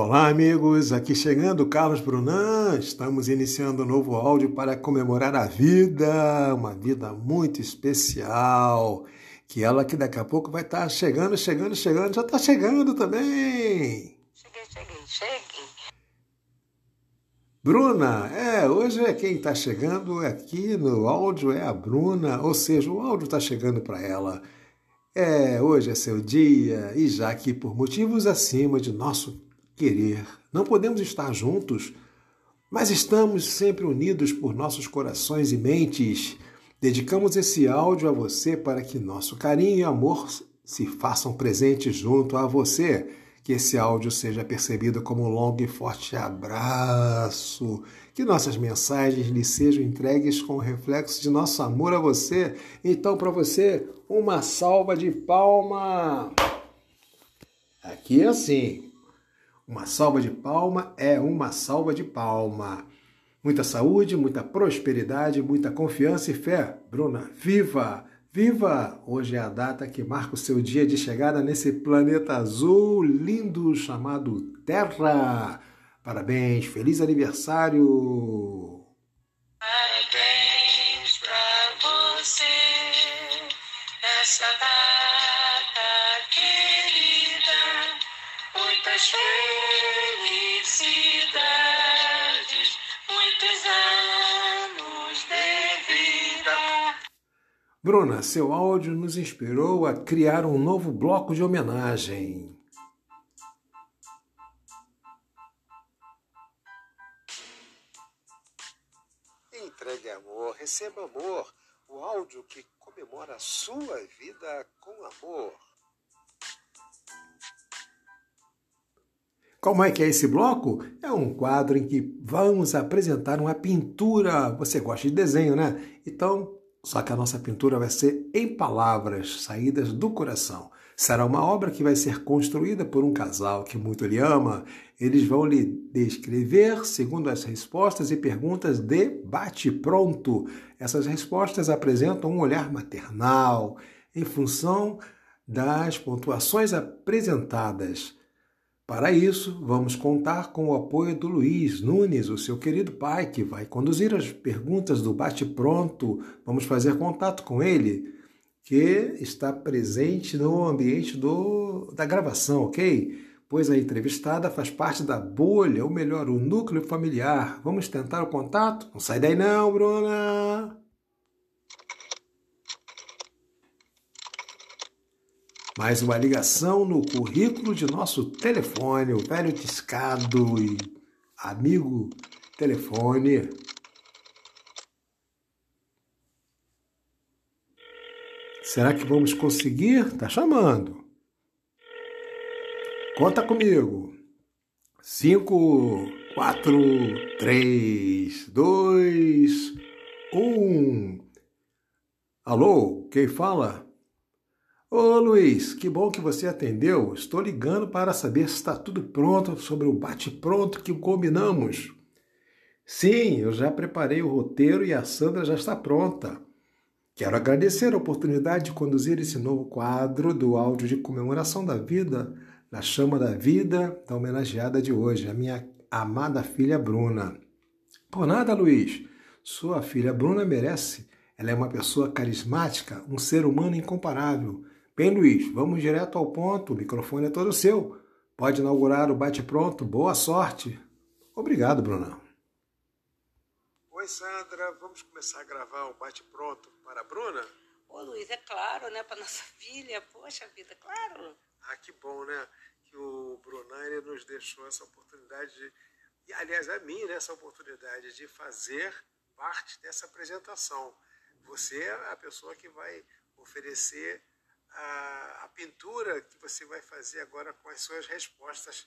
Olá, amigos. Aqui chegando Carlos Brunan. Estamos iniciando um novo áudio para comemorar a vida, uma vida muito especial. Que ela que daqui a pouco vai estar chegando, chegando, chegando. Já está chegando também. Cheguei, cheguei, cheguei. Bruna, é, hoje é quem está chegando aqui no áudio é a Bruna, ou seja, o áudio está chegando para ela. É, hoje é seu dia, e já que por motivos acima de nosso querer, não podemos estar juntos, mas estamos sempre unidos por nossos corações e mentes. Dedicamos esse áudio a você para que nosso carinho e amor se façam presentes junto a você. Que esse áudio seja percebido como um longo e forte abraço. Que nossas mensagens lhe sejam entregues com o reflexo de nosso amor a você. Então, para você, uma salva de palma. Aqui é assim. Uma salva de palma é uma salva de palma. Muita saúde, muita prosperidade, muita confiança e fé. Bruna, viva! Viva! Hoje é a data que marca o seu dia de chegada nesse planeta azul lindo chamado Terra. Parabéns, feliz aniversário! Muitas felicidades, muitos anos de vida. Bruna, seu áudio nos inspirou a criar um novo bloco de homenagem. Entregue amor, receba amor. O áudio que comemora a sua vida com amor. Como é que é esse bloco? É um quadro em que vamos apresentar uma pintura. Você gosta de desenho, né? Então, só que a nossa pintura vai ser em palavras saídas do coração. Será uma obra que vai ser construída por um casal que muito lhe ama. Eles vão lhe descrever segundo as respostas e perguntas de bate-pronto. Essas respostas apresentam um olhar maternal em função das pontuações apresentadas. Para isso, vamos contar com o apoio do Luiz Nunes, o seu querido pai, que vai conduzir as perguntas do bate-pronto. Vamos fazer contato com ele, que está presente no ambiente do, da gravação, ok? Pois a entrevistada faz parte da bolha, ou melhor, o núcleo familiar. Vamos tentar o contato? Não sai daí não, Bruna! Mais uma ligação no currículo de nosso telefone, o velho discado e amigo telefone. Será que vamos conseguir? Tá chamando. Conta comigo. Cinco, quatro, três, dois, um. Alô, quem fala? Ô Luiz, que bom que você atendeu. Estou ligando para saber se está tudo pronto sobre o bate-pronto que combinamos. Sim, eu já preparei o roteiro e a Sandra já está pronta. Quero agradecer a oportunidade de conduzir esse novo quadro do áudio de comemoração da vida, na chama da vida da homenageada de hoje, a minha amada filha Bruna. Por nada, Luiz. Sua filha Bruna merece. Ela é uma pessoa carismática, um ser humano incomparável Bem, Luiz, vamos direto ao ponto. O microfone é todo seu. Pode inaugurar o bate-pronto. Boa sorte. Obrigado, Bruna. Oi, Sandra. Vamos começar a gravar o bate-pronto para a Bruna? Ô Luiz, é claro, né? Para nossa filha. Poxa vida, claro. Ah, que bom, né? Que o Brunan ele nos deixou essa oportunidade de. E, aliás, a mim, né, essa oportunidade de fazer parte dessa apresentação. Você é a pessoa que vai oferecer a, a pintura que você vai fazer agora com as suas respostas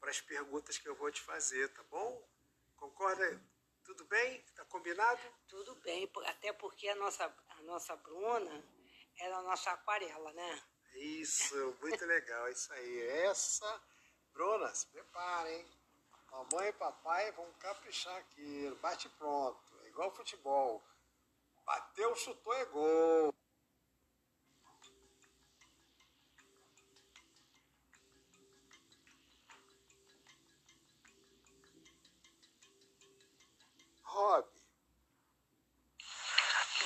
para as perguntas que eu vou te fazer, tá bom? Concorda? Tudo bem? Tá combinado? Tudo bem, até porque a nossa, a nossa Bruna era a nossa aquarela, né? Isso, muito legal, isso aí. Essa, Bruna, se prepara, hein? Mamãe e papai vão caprichar aqui, bate pronto, é igual futebol. Bateu, chutou, é gol. Rob.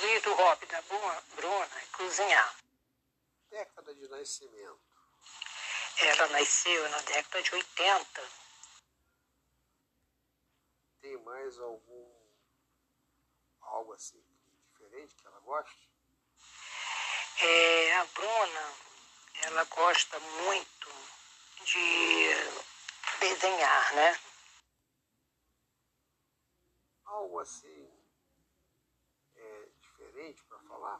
Diz do Rob, da boa Bruna, é cozinhar. Década de nascimento. Ela nasceu na década de 80. Tem mais algum. algo assim diferente que ela goste? É, a Bruna, ela gosta muito de desenhar, né? Algo assim é, diferente para falar?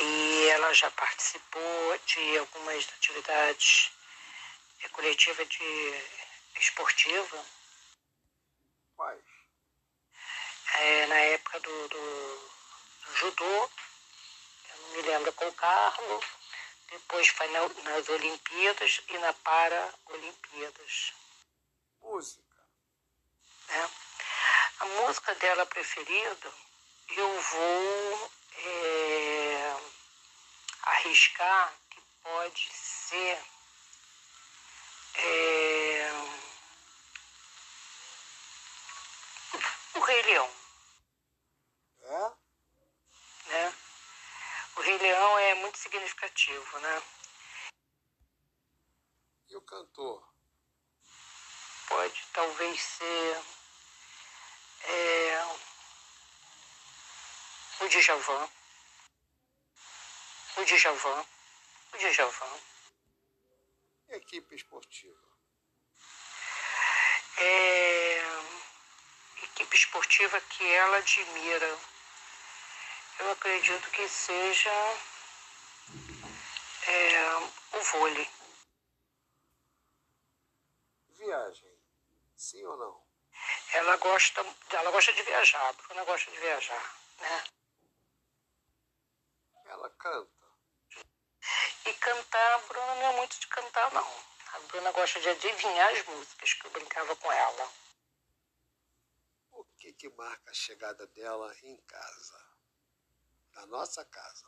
E ela já participou de algumas atividades é, coletivas de esportiva. Quais? É, na época do, do, do judô, não me lembro qual carro, depois foi na, nas Olimpíadas e na Para-Olimpíadas. Música. Né? A música dela preferida, eu vou é, arriscar que pode ser é, o Rei Leão. É? Né? O Rei Leão é muito significativo, né? E o cantor? Pode talvez ser é, o Djavan. O Djavan. O Djavan. Equipe esportiva. É, equipe esportiva que ela admira. Eu acredito que seja é, o vôlei. Viagem. Sim ou não? Ela gosta, ela gosta de viajar, a Bruna gosta de viajar, né? Ela canta. E cantar, a Bruna não é muito de cantar, não. A Bruna gosta de adivinhar as músicas que eu brincava com ela. O que que marca a chegada dela em casa? Na nossa casa.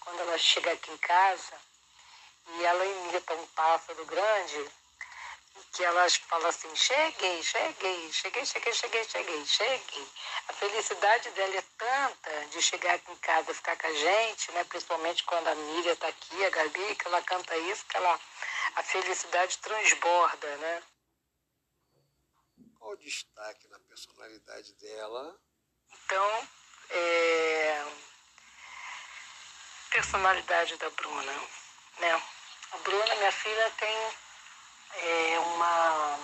Quando ela chega aqui em casa e ela imita um pássaro grande, que elas falam assim, cheguei, cheguei, cheguei, cheguei, cheguei, cheguei, cheguei. A felicidade dela é tanta de chegar aqui em casa e ficar com a gente, né? Principalmente quando a Miriam está aqui, a Gabi, que ela canta isso, que ela, a felicidade transborda, né? Qual o destaque na personalidade dela? Então, é... personalidade da Bruna, né? A Bruna, minha filha, tem é, uma,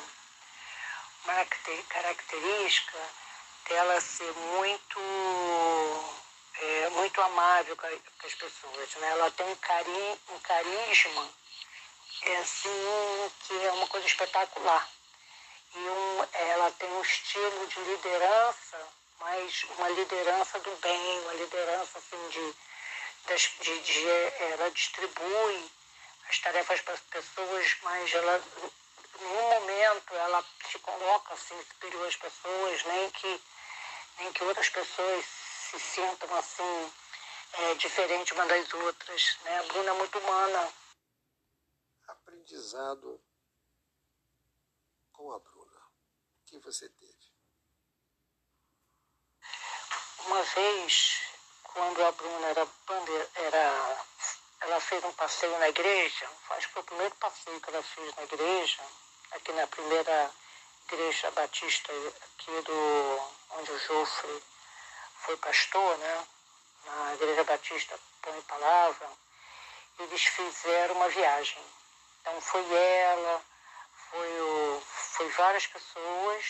uma característica dela ser muito, é, muito amável com, as pessoas. Né? Ela tem um, cari, um carisma é assim, que é uma coisa espetacular. E um, ela tem um estilo de liderança, mas uma liderança do bem, uma liderança assim de, de, de ela distribui as tarefas para as pessoas, mas ela, em nenhum momento ela se coloca assim superior às pessoas, nem que, nem que outras pessoas se sintam assim é, diferente uma das outras. Né? A Bruna é muito humana. Aprendizado com a Bruna. O que você teve? Uma vez, quando a Bruna era, era ela fez um passeio na igreja, acho que foi o primeiro passeio que ela fez na igreja, aqui na primeira igreja batista aqui do onde o Jofre foi pastor, né? Na igreja batista Pão e Palavra, eles fizeram uma viagem. Então foi ela, foi, o, foi várias pessoas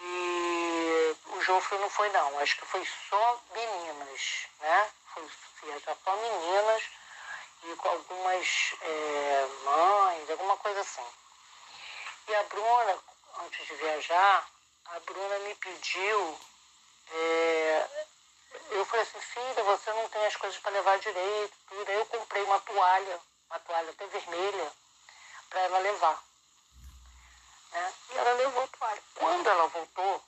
e o Jofre não foi não, acho que foi só meninas, né? Foi viajar só meninas e com algumas é, mães, alguma coisa assim. E a Bruna, antes de viajar, a Bruna me pediu. É, eu falei assim, filha, você não tem as coisas para levar direito, tudo. Aí eu comprei uma toalha, uma toalha até vermelha, para ela levar. Né? E ela levou a toalha. Quando ela voltou,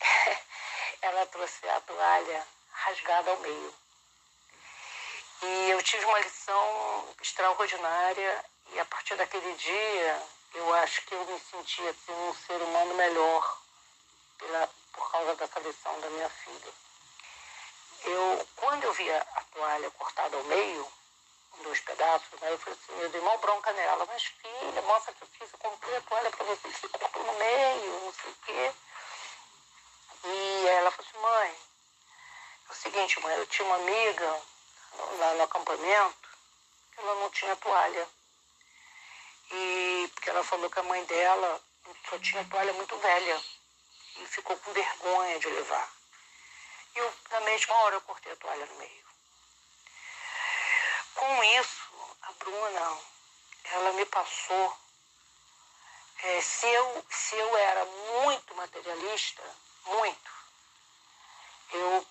ela trouxe a toalha rasgada ao meio. E eu tive uma lição extraordinária e a partir daquele dia eu acho que eu me senti assim, um ser humano melhor pela, por causa dessa lição da minha filha. Eu, quando eu vi a toalha cortada ao meio, em dois pedaços, né, eu falei assim, eu dei uma bronca nela, mas filha, mostra que eu fiz, eu comprei a toalha para você, você cortou no meio, não sei o quê. E ela falou assim, mãe, o seguinte, mãe, eu tinha uma amiga lá no acampamento, que ela não tinha toalha. E porque ela falou que a mãe dela só tinha toalha muito velha e ficou com vergonha de levar. E eu, na mesma hora eu cortei a toalha no meio. Com isso, a Bruna, ela me passou. É, se, eu, se eu era muito materialista, muito, eu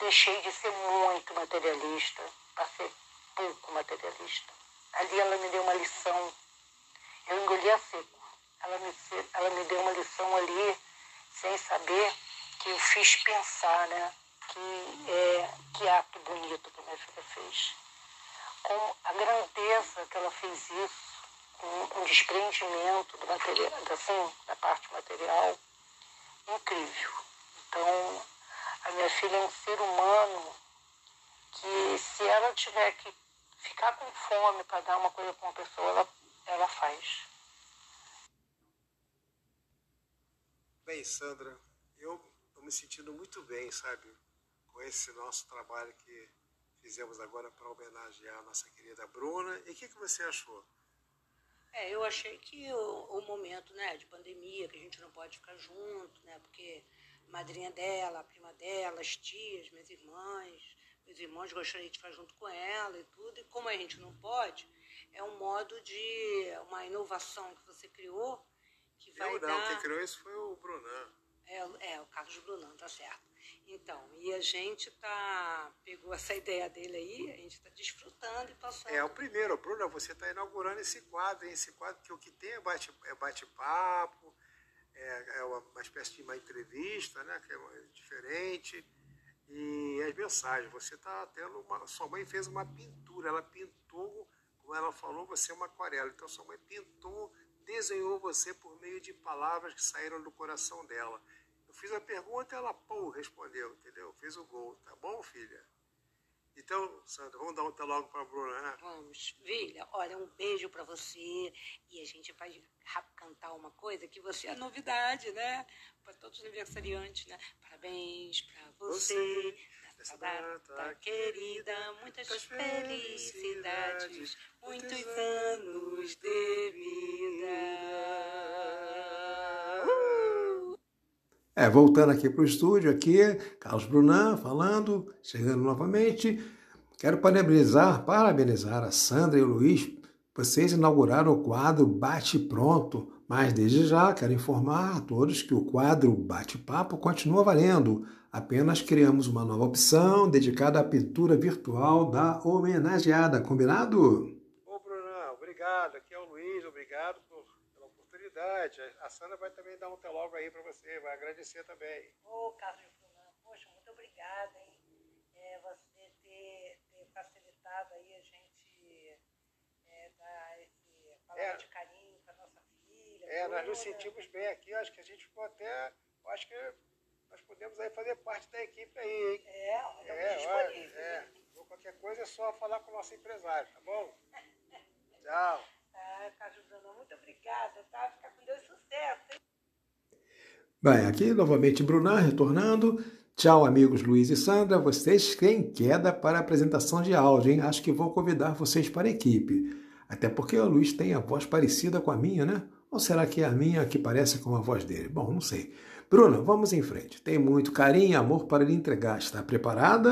deixei de ser muito materialista para ser pouco materialista. Ali ela me deu uma lição. Eu engoli a seco. Ela me, ela me deu uma lição ali, sem saber, que eu fiz pensar, né? Que, é, que ato bonito que minha filha fez. Com a grandeza que ela fez isso, com um desprendimento do material, assim, da parte material, incrível. Então, a minha filha é um ser humano que se ela tiver que ficar com fome para dar uma coisa para uma pessoa, ela, ela faz. Bem, Sandra, eu estou me sentindo muito bem, sabe, com esse nosso trabalho que fizemos agora para homenagear a nossa querida Bruna. E o que, que você achou? É, eu achei que o, o, momento né, de pandemia, que a gente não pode ficar junto, né, porque madrinha dela, a prima dela, as tias, minhas irmãs, meus irmãos gostariam de ficar junto com ela e tudo, e como a gente não pode, é um modo de uma inovação que você criou que vai Eu não, dar... quem criou isso foi o Brunan. É, é, o Carlos Brunan, tá certo. Então, e a gente tá pegou essa ideia dele aí, a gente está desfrutando e passando. É o primeiro, Bruno, você está inaugurando esse quadro, esse quadro que o que tem é bate-papo, é, bate é, é uma, espécie de uma entrevista, né, que é diferente e as mensagens. Você está tendo uma. Sua mãe fez uma pintura, ela pintou, como ela falou, você é uma aquarela. Então sua mãe pintou, desenhou você por meio de palavras que saíram do coração dela. Eu fiz a pergunta, ela pô, respondeu, entendeu? Fez o gol, tá bom, filha? Então, Sandra, vamos dar um até logo para a Bruna, né? Vamos. Filha, olha, um beijo para você. E a gente vai cantar uma coisa que você é novidade, né? Para todos os aniversariantes, né? Parabéns para você. você nessa data querida, muitas felicidades, muitos anos de vida. É, voltando aqui para o estúdio, aqui, Carlos Brunan falando, chegando novamente. Quero parabenizar, parabenizar a Sandra e o Luiz. Vocês inauguraram o quadro Bate Pronto, mas desde já quero informar a todos que o quadro Bate-Papo continua valendo. Apenas criamos uma nova opção dedicada à pintura virtual da homenageada. Combinado? Ô, Brunan, obrigado. Aqui é o Luiz, obrigado oportunidade. A Sandra vai também dar um telogo aí para você, vai agradecer também. Ô, oh, Carlos Bruno, poxa, muito obrigada, hein? É, você ter, ter, facilitado aí a gente é, dar esse palavra é. de carinho para nossa filha. É, toda. nós nos sentimos bem aqui, acho que a gente ficou até. Acho que nós podemos aí fazer parte da equipe aí, hein? É, estamos é, disponíveis. É, qualquer coisa é só falar com o nosso empresário, tá bom? Tchau. Ah, Caju Bruno, muito obrigada, tá? Fica com Deus sucesso, hein? Bem, aqui novamente Brunan retornando. Tchau, amigos Luiz e Sandra. Vocês têm queda para apresentação de áudio, hein? Acho que vou convidar vocês para a equipe. Até porque o Luiz tem a voz parecida com a minha, né? Ou será que é a minha que parece com a voz dele? Bom, não sei. Bruna, vamos em frente. Tem muito carinho e amor para lhe entregar. Está preparada?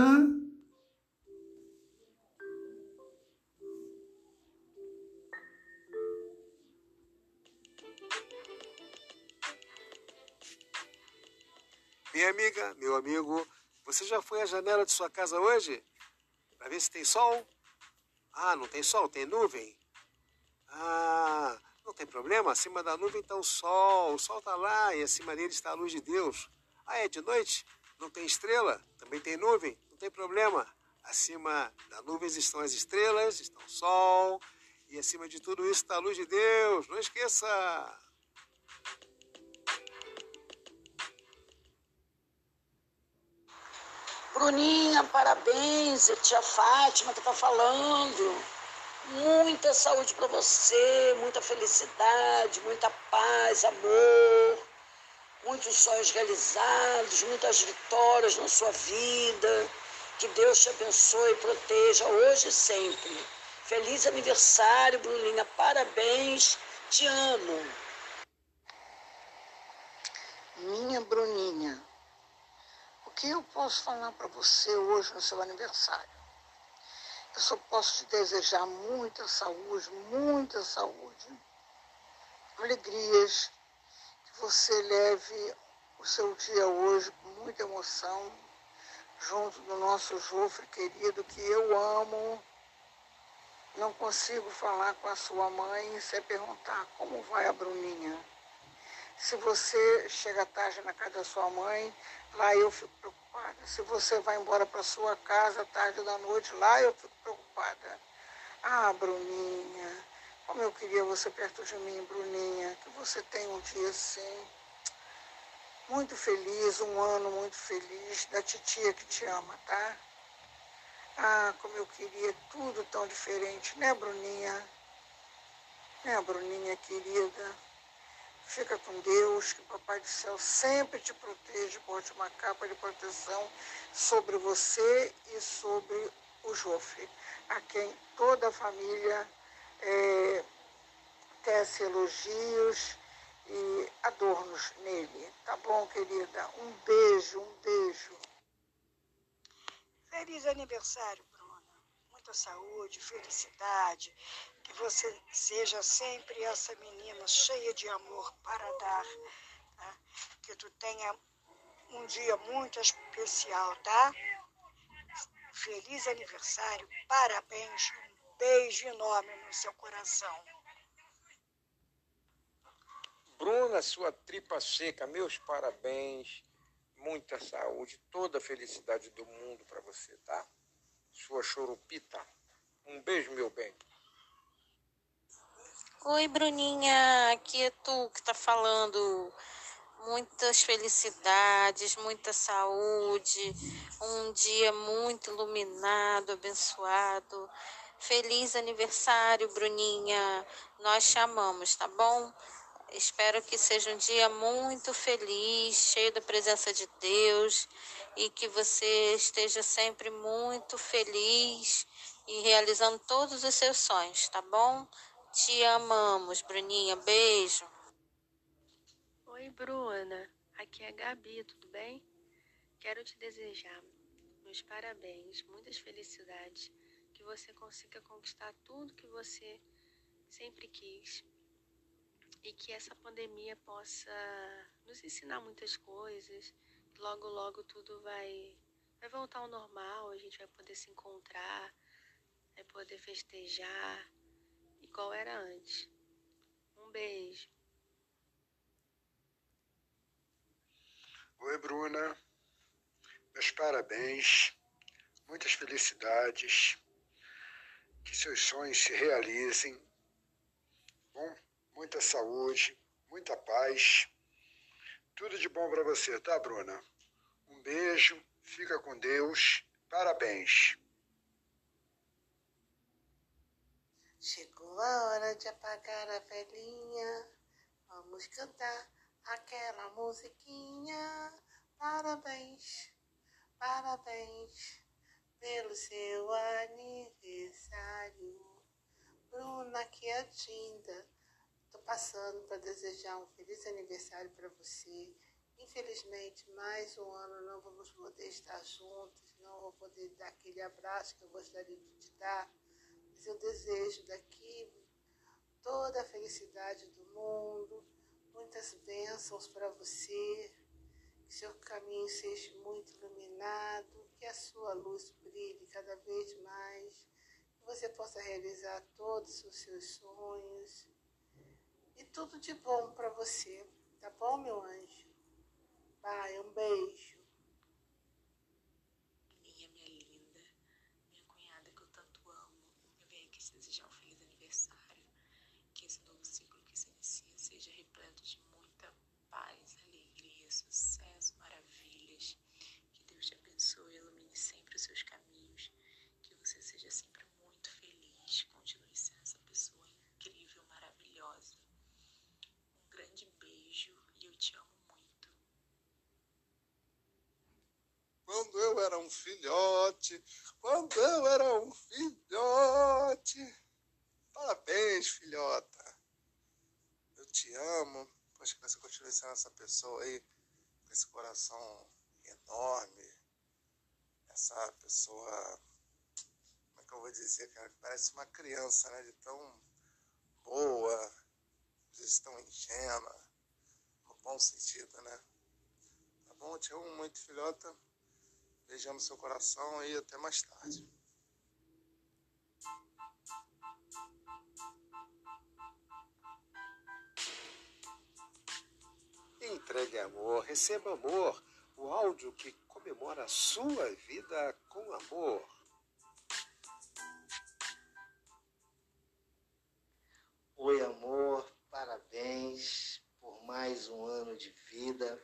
Amigo, você já foi à janela de sua casa hoje? Para ver se tem sol? Ah, não tem sol, tem nuvem? Ah, não tem problema, acima da nuvem está o sol, o sol está lá e acima dele está a luz de Deus. Ah, é de noite? Não tem estrela? Também tem nuvem? Não tem problema. Acima das nuvens estão as estrelas, está o sol, e acima de tudo isso está a luz de Deus. Não esqueça! Bruninha, parabéns, é tia Fátima que está falando. Muita saúde para você, muita felicidade, muita paz, amor, muitos sonhos realizados, muitas vitórias na sua vida. Que Deus te abençoe e proteja hoje e sempre. Feliz aniversário, Bruninha. Parabéns. Te amo. Minha Bruninha, que eu posso falar para você hoje no seu aniversário? Eu só posso te desejar muita saúde, muita saúde, alegrias, que você leve o seu dia hoje com muita emoção, junto do nosso Jofre querido, que eu amo. Não consigo falar com a sua mãe sem perguntar como vai a Bruninha. Se você chega tarde na casa da sua mãe, lá eu fico preocupada. Se você vai embora para sua casa tarde da noite, lá eu fico preocupada. Ah, Bruninha, como eu queria você perto de mim, Bruninha, que você tenha um dia assim, muito feliz, um ano muito feliz, da titia que te ama, tá? Ah, como eu queria tudo tão diferente, né, Bruninha? Né, Bruninha querida? Fica com Deus, que o Papai do Céu sempre te proteja, bote uma capa de proteção sobre você e sobre o Jofre, a quem toda a família é, tece elogios e adornos nele. Tá bom, querida? Um beijo, um beijo. Feliz aniversário, Bruna. Muita saúde, felicidade, que você seja sempre essa menina cheia de amor para dar. Tá? Que tu tenha um dia muito especial, tá? Feliz aniversário, parabéns, um beijo enorme no seu coração. Bruna, sua tripa seca, meus parabéns, muita saúde, toda a felicidade do mundo para você, tá? Sua chorupita. Um beijo, meu bem. Oi, Bruninha, aqui é tu que tá falando. Muitas felicidades, muita saúde, um dia muito iluminado, abençoado. Feliz aniversário, Bruninha. Nós chamamos, tá bom? Espero que seja um dia muito feliz, cheio da presença de Deus e que você esteja sempre muito feliz e realizando todos os seus sonhos, tá bom? Te amamos, Bruninha. Beijo. Oi, Bruna. Aqui é a Gabi, tudo bem? Quero te desejar meus parabéns, muitas felicidades, que você consiga conquistar tudo que você sempre quis e que essa pandemia possa nos ensinar muitas coisas. Logo, logo tudo vai, vai voltar ao normal, a gente vai poder se encontrar, vai poder festejar igual era antes. Um beijo. Oi, Bruna. Meus parabéns, muitas felicidades, que seus sonhos se realizem. Bom, muita saúde, muita paz. Tudo de bom para você, tá, Bruna? Um beijo, fica com Deus. Parabéns. Chegou a hora de apagar a velhinha. Vamos cantar aquela musiquinha. Parabéns, parabéns pelo seu aniversário. Bruna, que é Tinda. Tô passando para desejar um feliz aniversário para você. Infelizmente, mais um ano não vamos poder estar juntos, não vou poder dar aquele abraço que eu gostaria de te dar eu desejo daqui toda a felicidade do mundo, muitas bênçãos para você, que seu caminho seja muito iluminado, que a sua luz brilhe cada vez mais, que você possa realizar todos os seus sonhos e tudo de bom para você, tá bom, meu anjo? Pai, um beijo. seus caminhos, que você seja sempre muito feliz, continue sendo essa pessoa incrível, maravilhosa. Um grande beijo e eu te amo muito. Quando eu era um filhote, quando eu era um filhote. Parabéns, filhota. Eu te amo. Poxa, que você continue sendo essa pessoa aí, com esse coração enorme, essa pessoa, como é que eu vou dizer, cara? Parece uma criança, né? De tão boa, às vezes tão ingênua, no bom sentido, né? Tá bom? Te amo muito, filhota. Beijamos seu coração e até mais tarde. Entregue amor, receba amor. O áudio que comemora a sua vida com amor. Oi, amor, parabéns por mais um ano de vida.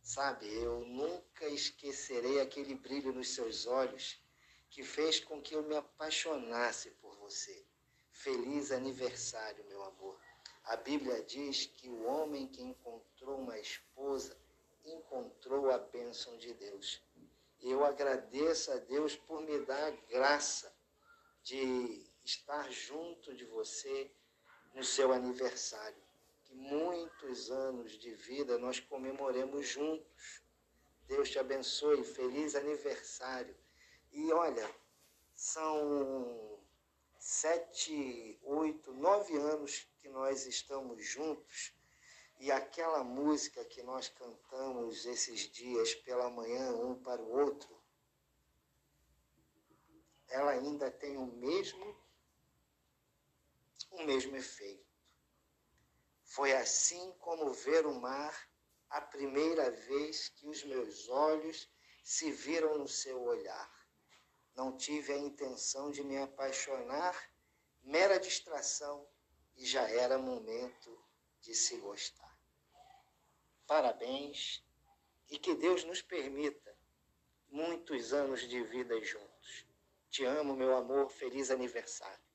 Sabe, eu nunca esquecerei aquele brilho nos seus olhos que fez com que eu me apaixonasse por você. Feliz aniversário, meu amor. A Bíblia diz que o homem que encontrou uma esposa encontrou a bênção de Deus. Eu agradeço a Deus por me dar a graça de estar junto de você no seu aniversário. Que muitos anos de vida nós comemoremos juntos. Deus te abençoe, feliz aniversário. E olha, são sete, oito, nove anos que nós estamos juntos e aquela música que nós cantamos esses dias pela manhã, um para o outro, ela ainda tem o mesmo, o mesmo efeito. Foi assim como ver o mar a primeira vez que os meus olhos se viram no seu olhar. Não tive a intenção de me apaixonar, mera distração, e já era momento de se gostar. Parabéns e que Deus nos permita muitos anos de vida juntos. Te amo, meu amor, feliz aniversário.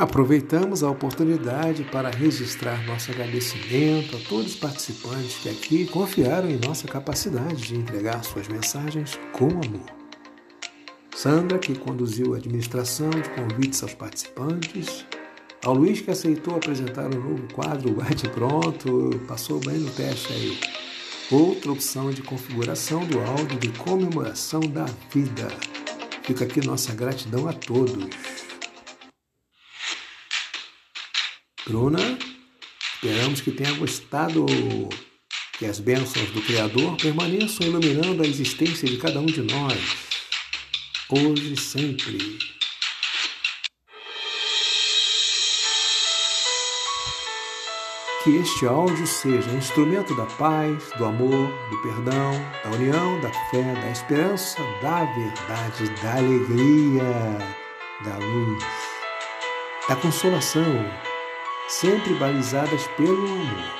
Aproveitamos a oportunidade para registrar nosso agradecimento a todos os participantes que aqui confiaram em nossa capacidade de entregar suas mensagens com amor. Sandra, que conduziu a administração de convites aos participantes. Ao Luiz, que aceitou apresentar o novo quadro Bate Pronto, passou bem no teste aí. Outra opção de configuração do áudio de comemoração da vida. Fica aqui nossa gratidão a todos. Bruna, esperamos que tenha gostado, que as bênçãos do Criador permaneçam iluminando a existência de cada um de nós, hoje e sempre. Que este áudio seja instrumento da paz, do amor, do perdão, da união, da fé, da esperança, da verdade, da alegria, da luz, da consolação sempre balizadas pelo amor.